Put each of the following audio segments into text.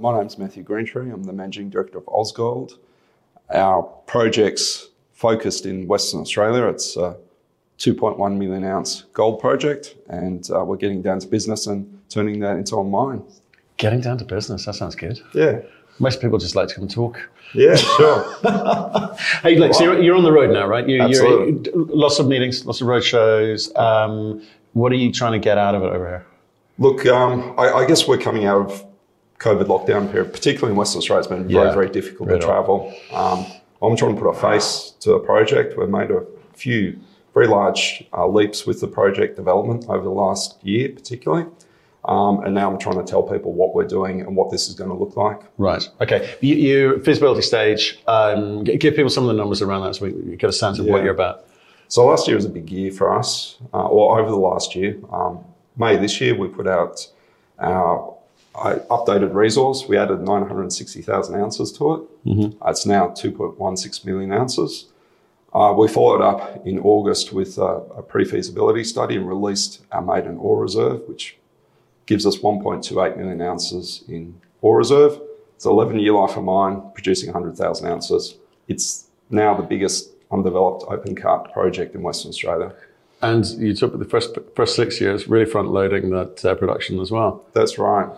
My name's Matthew Greentree. I'm the Managing Director of Ausgold. Our project's focused in Western Australia. It's a 2.1 million ounce gold project, and uh, we're getting down to business and turning that into a mine. Getting down to business, that sounds good. Yeah. Most people just like to come talk. Yeah, sure. hey, look, so you're, you're, on the road now, right? You, Absolutely. You're, lots of meetings, lots of road shows. Um, what are you trying to get out of it over here? Look, um, I, I, guess we're coming out of COVID lockdown period, particularly in Western Australia. It's been very, yeah, very difficult to travel. Um, I'm trying to put a face to the project. We've made a few very large uh, leaps with the project development over the last year, particularly. Um, and now I'm trying to tell people what we're doing and what this is going to look like. Right. Okay. You, you feasibility stage. Um, give people some of the numbers around that so we get a sense of yeah. what you're about. So last year was a big year for us, uh, or over the last year. Um, May this year, we put out our updated resource. We added 960,000 ounces to it. Mm-hmm. It's now 2.16 million ounces. Uh, we followed up in August with a, a pre-feasibility study and released our maiden ore reserve, which gives us 1.28 million ounces in ore reserve. It's an 11 year life of mine, producing 100,000 ounces. It's now the biggest undeveloped open cut project in Western Australia. And you took the first first six years really front loading that uh, production as well. That's right.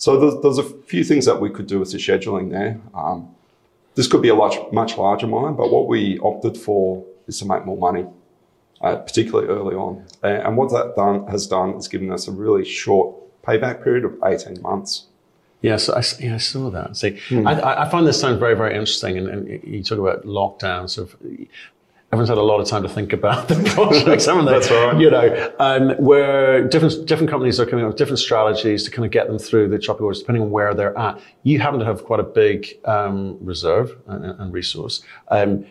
So there's, there's, a few things that we could do with the scheduling there. Um, this could be a much much larger mine, but what we opted for is to make more money, uh, particularly early on. And what that done, has done is given us a really short payback period of 18 months. Yes, I, yeah, I saw that. See, hmm. I, I, find this sound very, very interesting. And, and, you talk about lockdowns. Of everyone's had a lot of time to think about the projects, haven't they? That's right. You know, um, where different different companies are coming up with different strategies to kind of get them through the choppy waters, depending on where they're at. You happen to have quite a big um, reserve and, and resource. Um,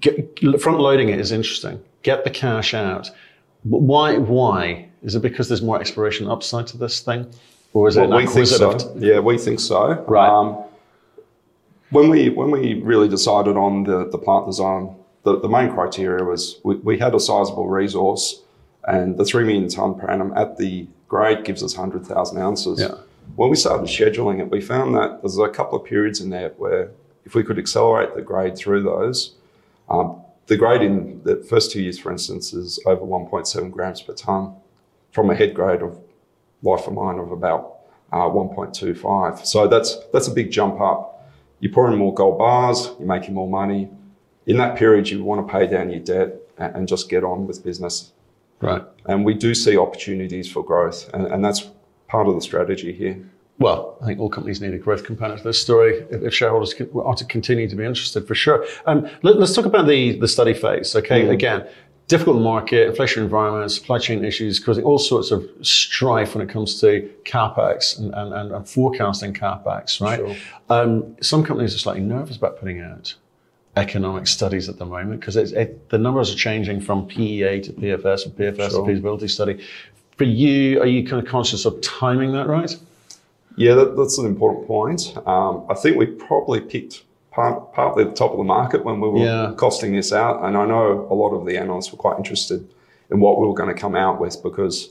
get, front loading it is interesting. Get the cash out. But why? Why is it because there's more exploration upside to this thing? Or is well, it we think so. Yeah, we think so. Right. Um, when we when we really decided on the, the plant design, the, the main criteria was we, we had a sizable resource, and the three million ton per annum at the grade gives us hundred thousand ounces. Yeah. When we started scheduling it, we found that there's a couple of periods in there where if we could accelerate the grade through those, um, the grade in the first two years, for instance, is over 1.7 grams per ton from a head grade of life of mine of about uh, 1.25. So that's that's a big jump up. You pour in more gold bars, you're making more money. In that period, you want to pay down your debt and, just get on with business. Right. And we do see opportunities for growth, and, and that's part of the strategy here. Well, I think all companies need a growth component to this story if, if shareholders are to continue to be interested, for sure. Um, let, us talk about the, the study phase. Okay, mm. again, difficult market, inflation environment, supply chain issues causing all sorts of strife when it comes to capex and, and, and forecasting capex, right? Sure. Um, some companies are slightly nervous about putting out economic studies at the moment because it, the numbers are changing from PEA to PFS and PFS sure. to feasibility study. For you, are you kind of conscious of timing that right? Yeah, that, that's an important point. Um, I think we probably picked part, partly the top of the market when we were yeah. costing this out. And I know a lot of the analysts were quite interested in what we were going to come out with because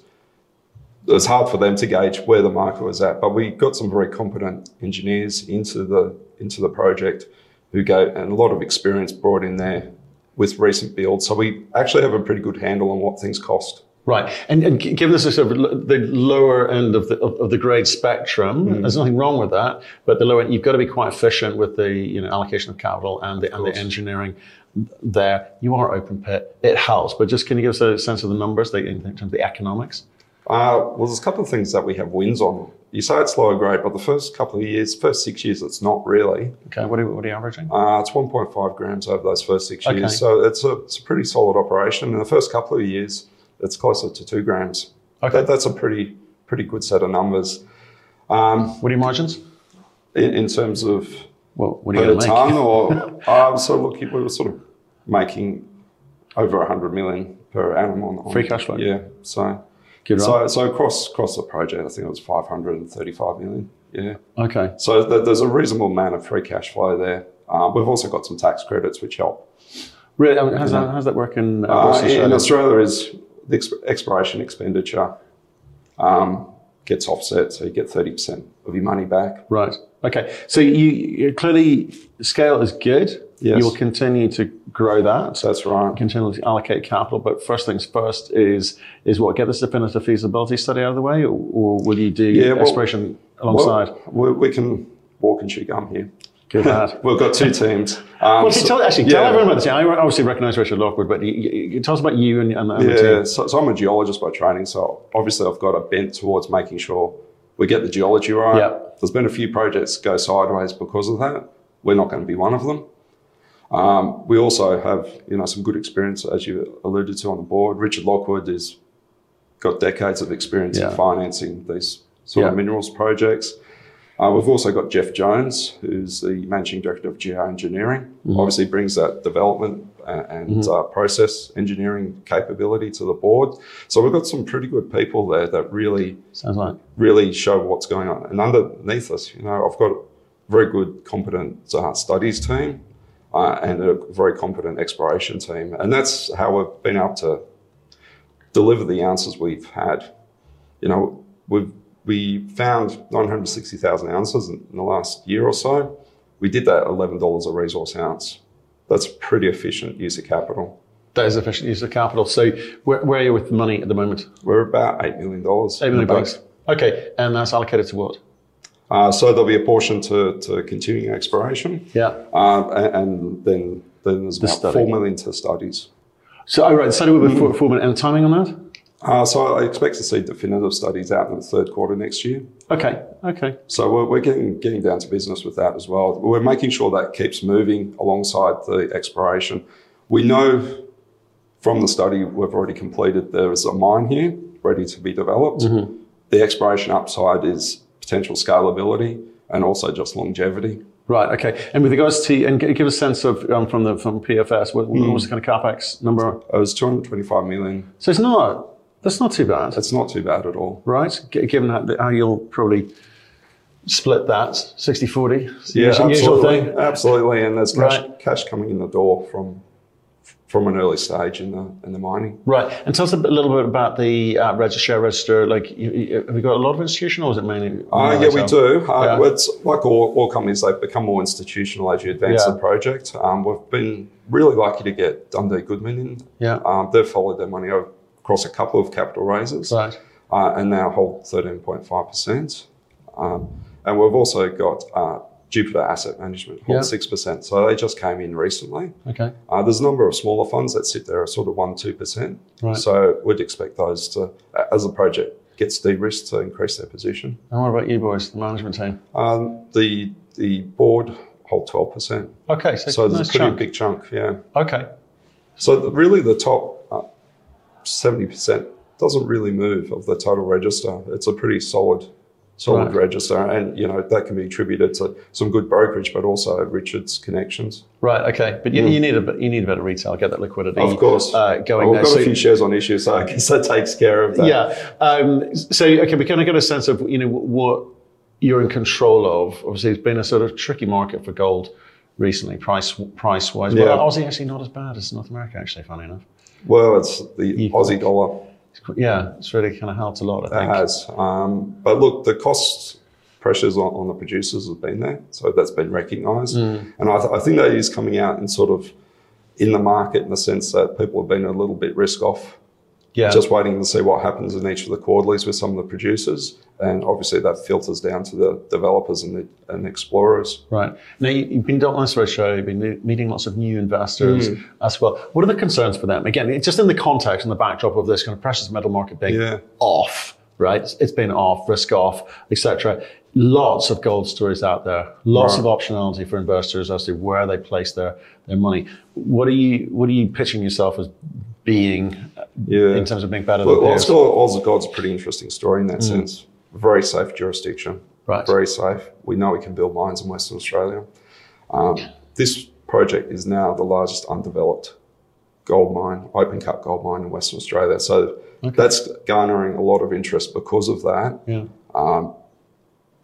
it was hard for them to gauge where the market was at. But we got some very competent engineers into the into the project who gave and a lot of experience brought in there with recent builds. So we actually have a pretty good handle on what things cost. Right, and, and given this is sort of the lower end of the of, of the grade spectrum, mm. there's nothing wrong with that. But the lower end, you've got to be quite efficient with the you know allocation of capital and the and the engineering. There, you are open pit. It helps, but just can you give us a sense of the numbers, in terms of the economics? Uh, well, there's a couple of things that we have wins on. You say it's lower grade, but the first couple of years, first six years, it's not really. Okay, what are, what are you averaging? Uh, it's 1.5 grams over those first six okay. years. So it's a, it's a pretty solid operation. In the first couple of years, it's closer to two grams. Okay. That, that's a pretty pretty good set of numbers. Um, what are your margins? In, in terms of well, what are you per ton, or uh, so look, we were sort of making over 100 million per annum on, on free cash flow. Yeah, so so so across across the project, I think it was 535 million. Yeah. Okay. So th- there's a reasonable amount of free cash flow there. Um, we've also got some tax credits which help. Really, I mean, how's, that, how's that work in, uh, uh, Australia? In Australia, is the exp- exploration expenditure um, gets offset, so you get 30% of your money back. Right. Okay. So you, you clearly scale is good. Yes. You will continue to grow that. That's right. Continue to allocate capital, but first things first is is what get this definitive feasibility study out of the way, or, or will you do Yeah, well- exploration alongside? Well, we, we can walk and chew gum here. We've got two teams. Um, Well, so- tell, actually, tell yeah. everyone about this. I obviously recognise Richard Lockwood, but you, you, tell us about you and, and, and the Yeah, team. so, so I'm a geologist by training, so obviously I've got a bent towards making sure we get the geology right. Yep. There's been a few projects go sideways because of that. We're not going to be one of them. Um, we also have, you know, some good experience, as you alluded to on the board. Richard Lockwood has got decades of experience Yeah. in financing these sort Yeah. of minerals projects. Uh, we've also got Geoff Jones, who's the managing director of GR Engineering. Mm-hmm. Obviously, brings that development uh, and uh, process engineering capability to the board. So we've got some pretty good people there that really, like. really show what's going on. And underneath us, you know, I've got a very good, competent uh, studies team uh, and a very competent exploration team, and that's how we've been able to deliver the ounces we've had. You know, we've we found 960,000 ounces in the last year or so. We did that at $11 a resource ounce. That's pretty efficient use of capital. That is efficient use of capital. So where, where are you with the money at the moment? We're about $8 million. Eight million bucks. Okay, and that's allocated to what? Uh, so there'll be a portion to, to continuing exploration, Yeah. uh, and, and then, then there's about study. 4 million to studies. So, oh, right, the study will be four, four minutes. And timing on that? Uh, so I expect to see definitive studies out in the third quarter next year. Okay, okay. So we're, we're getting getting down to business with that as well. We're making sure that keeps moving alongside the exploration. We know from the study we've already completed there is a mine here ready to be developed. The exploration upside is potential scalability and also just longevity. Right, okay. And with regards to, and give a sense of, um, from the from PFS, what, what was the kind of capex number? It was 225 million. So it's not, that's not too bad, It's not too bad at all. right? G- given how, how you'll probably split that 60 40. Yeah, usual absolutely, thing. absolutely. And there's cash, Right. cash coming in the door from from an early stage in the in the mining. Right. And tell us a, bit, a little bit about the uh, register, register. Like, you, you, have you got a lot of institutional or is it mainly? Uh, yeah, we do. Uh, Yeah. It's like all, all companies, they've become more institutional as you advance Yeah. the project. Um, we've been really lucky to get Dundee Goodman in. Yeah. Um, they've followed their money across a couple of capital raises Right. uh, and now hold 13.5%. Um, and we've also got uh, Jupiter Asset Management, hold Yeah. 6%. So they just came in recently. Okay. Uh, there's a number of smaller funds that sit there at sort of 1 2%. Right. So we'd expect those to, as the project gets de risked, to increase their position. And what about you boys, the management team? Um, the the board hold twelve percent, Okay. So, so nice there's a pretty chunk. big chunk. Yeah. Okay. So the, really, the top seventy percent doesn't really move of the total register. It's a pretty solid solid Right. register, and you know that can be attributed to some good brokerage, but also Richard's connections. Right. Okay. But you, you need a you need a bit of retail, get that liquidity. Of course, Uh, going Well, we've got So- a few shares on issue, so I guess that takes care of that. Yeah. Um, so, okay, we kind of get a sense of, you know, what you're in control of. Obviously, it's been a sort of tricky market for gold recently, price price wise. Yeah. But Aussie actually not as bad as North America, actually, funny enough. Well, it's the Equal. Aussie dollar. Yeah, it's really kind of helped a lot, I It has. Um, but look, the cost pressures on, on the producers have been there. So that's been recognised. Mm. And I, th- I think that is coming out in sort of in the market in the sense that people have been a little bit risk off, Yeah. just waiting to see what happens in each of the quarterlies with some of the producers. And obviously that filters down to the developers and the and explorers. Right. Now, you- you've been doing this show, you've been meeting lots of new investors Mm. as well. What are the concerns for them? Again, it's just in the context and the backdrop of this kind of precious metal market being Yeah. off, right? It's- It's been off, risk off, etc. Lots of gold stories out there, lots Right. of optionality for investors as to where they place their, their money. What are you What are you pitching yourself as being Yeah. in terms of being better Look, than peers? Ausgold's a pretty interesting story in that sense. Very safe jurisdiction. Right. Very safe. We know we can build mines in Western Australia. Um, this project is now the largest undeveloped gold mine, open cut gold mine in Western Australia. So that's garnering a lot of interest because of that. Yeah.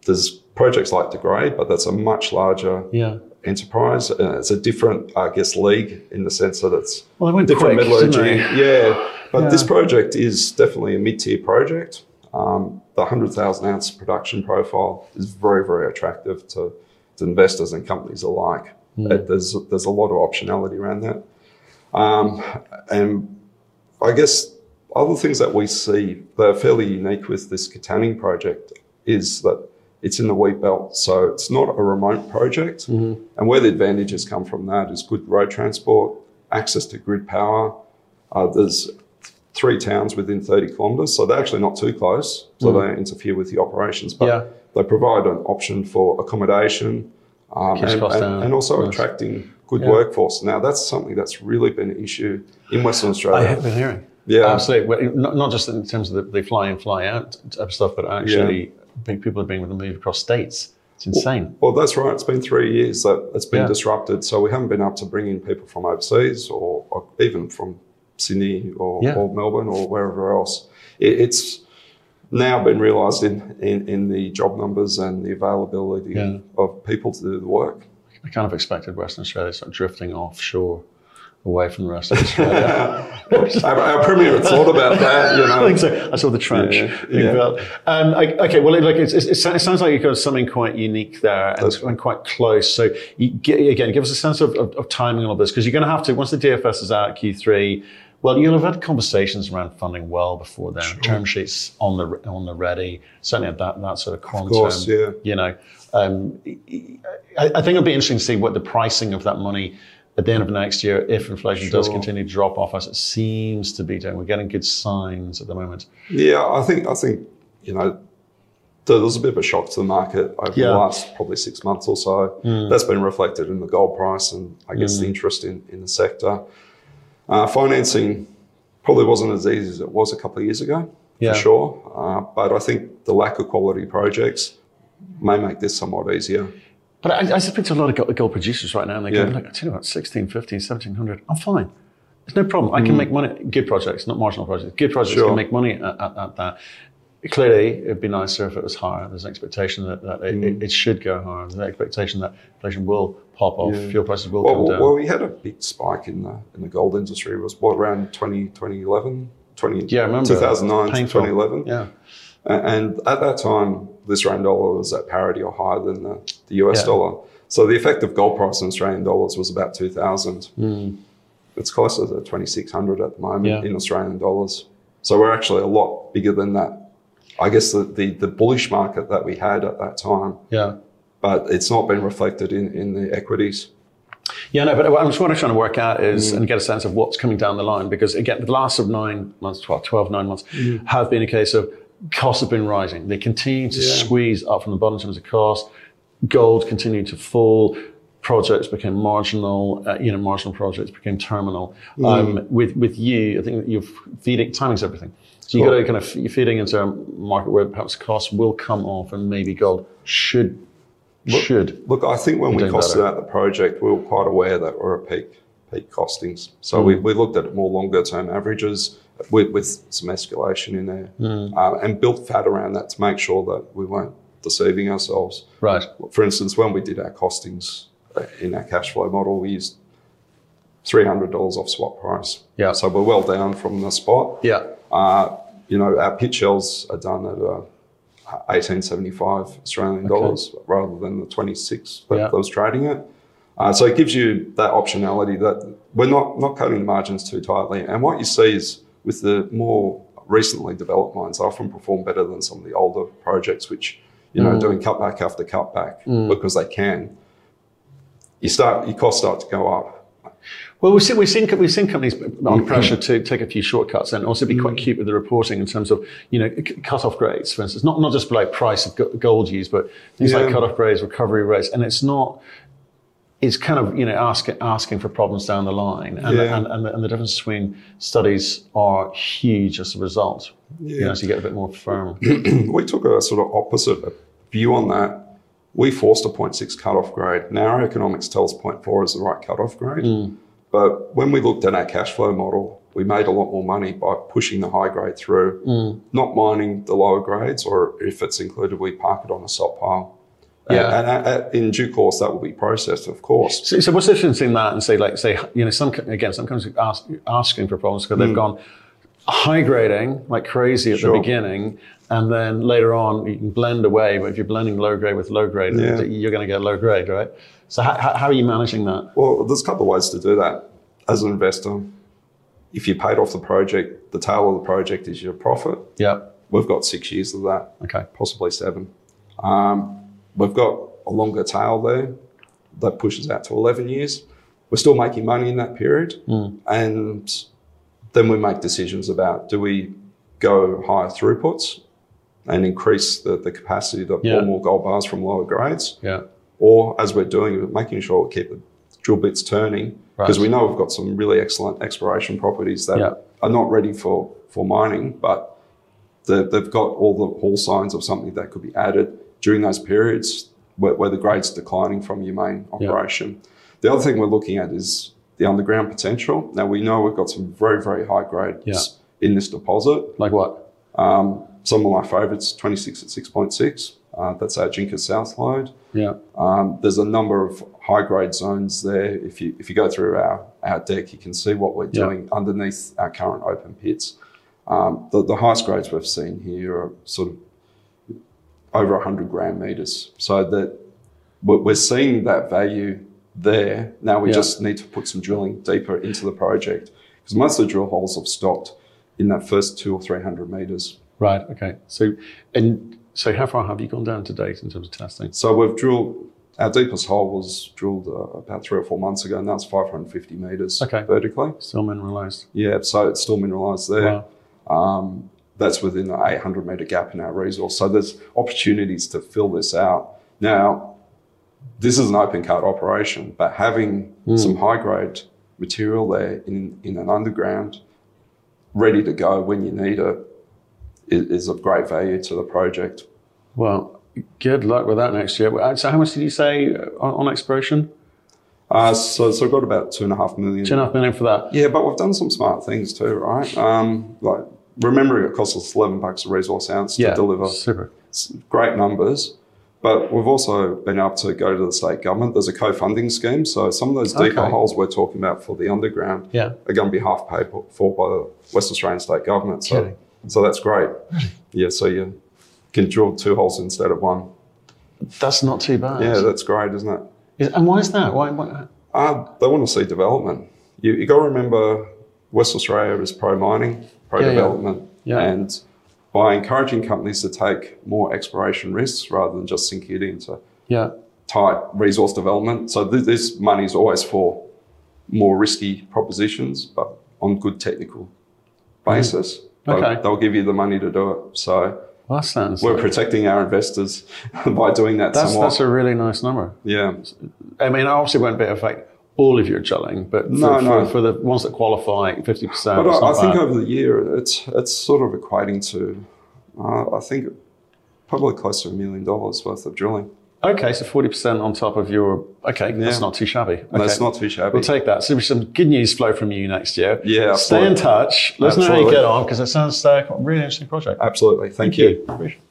There's projects like De Grey, but that's a much larger Yeah. enterprise. Uh, it's a different, I guess, league in the sense that it's Well, went different quick, metallurgy. Yeah, but Yeah. this project is definitely a mid-tier project. Um, the 100,000 ounce production profile is very, very attractive to, to investors and companies alike. It- there's, there's a lot of optionality around that. Um, and I guess other things that we see that are fairly unique with this Katanning project is that it's in the wheat belt, so it's not a remote project. And where the advantages come from that is good road transport, access to grid power. Uh, there's three towns within 30 kilometres, so they're actually not too close, so they don't interfere with the operations. But Yeah. they provide an option for accommodation um, and, and- and also Nice. attracting good Yeah. workforce. Now, that's something that's really been an issue in Western Australia. I have been hearing. Yeah. Absolutely. Well, Not, not just in terms of the, the fly in, fly out type of stuff, but actually people are being able to move across states. It's insane. Well, that's right. It's been three years that it's been Yeah. disrupted. So we haven't been able to bring in people from overseas or, or even from Sydney or, Yeah. or Melbourne or wherever else. It, it's now been realised in, in, in the job numbers and the availability Yeah. of people to do the work. I kind of expected Western Australia to start drifting offshore away from the rest of Australia. our, premier had thought about that, you I think so. I saw the trench Yeah, yeah. Um, I, okay, well, it, like it's, it's, it sounds like you've got something quite unique there and, and quite close. So, get, again, give us a sense of, of, of timing on all this because you're going to have to once the DFS is out Q3. Well, you'll have had conversations around funding well before then. Term sheets on the on the ready. Certainly at that that sort of quantum. course, yeah. You know, um, I, I think it'll be interesting to see what the pricing of that money at the end of next year, if inflation does continue to drop off as it seems to be doing. We're getting good signs at the moment. Yeah, I think I think you know there was a bit of a shock to the market over Yeah. the last probably six months or so. That's been reflected in the gold price and I guess the interest in, in the sector. Uh, financing probably wasn't as easy as it was a couple of years ago, Yeah. for sure. Uh, but I think the lack of quality projects may make this somewhat easier. But I, I speak to a lot of gold, gold producers right now, and they go, Yeah. look, I tell you what, 16, 15, 1700, I'm fine. There's no problem. I can make money. Good projects, not marginal projects. Good projects Mm. Sure. can make money at, at, at that. Clearly, it'd be nicer if it was higher. There's an expectation that, that it, Mm. it, it should go higher. There's an expectation that inflation will pop off, Yeah. fuel prices will Well, come down. well, we had a big spike in the in the gold industry. It was what around 20, 2011, 20, yeah, I remember. 2009 to 2011. Yeah. And at that time, the Australian dollar was at parity or higher than the, the US Yeah. dollar. So the effective gold price in Australian dollars was about 2000. It's closer to 2600 at the moment. Yeah. in Australian dollars. So we're actually a lot bigger than that. I guess the, the, the bullish market that we had at that time, Yeah. but it's not been reflected in, in the equities. Yeah, no, but what I'm trying to work out Mm. is and get a sense of what's coming down the line because again, the last of nine months, 12, 12 nine months Mm. have been a case of costs have been rising. They continue to Yeah. squeeze up from the bottom in terms of cost. Gold continued to fall. Projects became marginal. Uh, you know, marginal projects became terminal. Mm. Um, with with you, I think you're feeding timing's everything. So you got to kind of you're feeding into a market where perhaps costs will come off, and maybe gold should should Look, I think when we costed better. out the project, we were quite aware that we're at peak peak costings. So we, we looked at more longer term averages with, with some escalation in there, uh, and built fat around that to make sure that we weren't deceiving ourselves. right. For instance, when we did our costings uh, in our cash flow model, we used three hundred dollars off swap price. Yeah. So we're well down from the spot. Yeah. Uh, you know, our pit shells are done at uh, 1875 Australian dollars rather than the 26 that Yeah. I was trading it. Uh, so it gives you that optionality that we're not, not cutting the margins too tightly. And what you see is with the more recently developed mines, they often perform better than some of the older projects, which, you know, mm. doing cutback after cutback mm. because they can. You start, your costs start to go up. Well, we've seen, we've seen, we've seen companies under pressure to take a few shortcuts and also be quite mm. cute with the reporting in terms of, you know, cut-off grades, for instance, not, not just like price of go- gold used, but things like Yeah. cut-off grades, recovery rates. And it's not, it's kind of, you know, asking, asking for problems down the line. And, Yeah. and, and, the, and the difference between studies are huge as a result. You know, so you get a bit more firm. we took a sort of opposite view on that. We forced a 0.6 cutoff grade. Now our economics tells 0.4 is the right cutoff grade. Mm. But when we looked at our cash flow model, we made a lot more money by pushing the high grade through, mm. not mining the lower grades, or if it's included, we park it on a stockpile. Yeah. And, and uh, in due course, that will be processed, of course. So, so what's the difference in that and say, like, say, you know, some, again, some companies ask, asking for problems because they've gone, high grading like crazy at Sure. the beginning, and then later on you can blend away. But if you're blending low grade with low grade, Yeah. you're going to get low grade, right? So how, how how are you managing that? Well, there's a couple of ways to do that. As an investor, if you paid off the project, the tail of the project is your profit. Yeah. We've got six years of that, Okay. possibly seven. Um, we've got a longer tail there that pushes out to 11 years. We're still making money in that period. Hmm. And then we make decisions about do we go higher throughputs and increase the, the capacity to Yeah. pour more gold bars from lower grades? Yeah. or as we're doing, making sure we keep the drill bits turning because Right. we know we've got some really excellent exploration properties that Yeah. are not ready for, for mining, but they- they've got all the hall signs of something that could be added during those periods where, where the grade's declining from your main operation. The other thing we're looking at is the underground potential. Now we know we've got some very, very high grades Yeah. in this deposit. Like what? Um, some of my favourites, 26 at 6.6. Uh, that's our Jinkas South lode. Yeah. Um, there's a number of high grade zones there. If you if you go through our, our deck, you can see what we're Yeah. doing underneath our current open pits. Um, the, the highest grades we've seen here are sort of over 100 gram meters. So that we're, seeing that value there. Now we Yeah. just need to put some drilling deeper into the project because most of the drill holes have stopped in that first two or 300 meters. Right. Okay. So and so how far have you gone down to date in terms of testing? So we've drilled, our deepest hole was drilled uh, about three or four months ago, and that's 550 metres Okay. vertically. Still mineralized. Yeah, so it's still mineralised there. Wow. Um, that's within the 800 metre gap in our resource. So there's opportunities to fill this out. Now, this is an open cut operation, but having some high grade material there in, in an underground, ready to go when you need it, is, is of great value to the project. Well, good luck with that next year. Uh, So how much did you say uh, on, on exploration? Uh, so, so we've got about two and a half million. Two and a half million for that. Yeah, but we've done some smart things too, right? Um, like remembering it costs us eleven bucks a resource ounce Yeah. to deliver Super. It's great numbers, but we've also been able to go to the state government. There's a co-funding scheme, so some of those deeper Okay. holes we're talking about for the underground Yeah. are going to be half paid for by the West Australian state government. So, Kidding. so that's great. Yeah, so you can drill two holes instead of one. That's not too bad. Yeah, that's great, isn't it? Is- and why is that? Why? why Uh, they want to see development. You, you got to remember West Australia is pro mining, pro Yeah, yeah. development. Yeah. And by encouraging companies to take more exploration risks rather than just sinking it into yeah. tight resource development. So th- this money is always for more risky propositions, but on good technical mm-hmm. basis. They'll- Okay. They'll give you the money to do it. So Well, that sounds. we're protecting our investors by doing that that's somewhat. that's a really nice number. yeah. I mean, I obviously won't be affect all of your drilling, but for, No, for, no. for the ones that qualify, fifty percent. But I, I think over the year, it's it's sort of equating to, uh, I think, probably close to a million dollars worth of drilling. okay, so forty percent on top of your. Okay, that's not too shabby. Okay. That's not too shabby. We'll take that. So there'll be some good news flow from you next year. Yeah, Stay in absolutely. touch. Let us know how you get on because it sounds like a really interesting project. Absolutely. Thank, you. Appreciate it.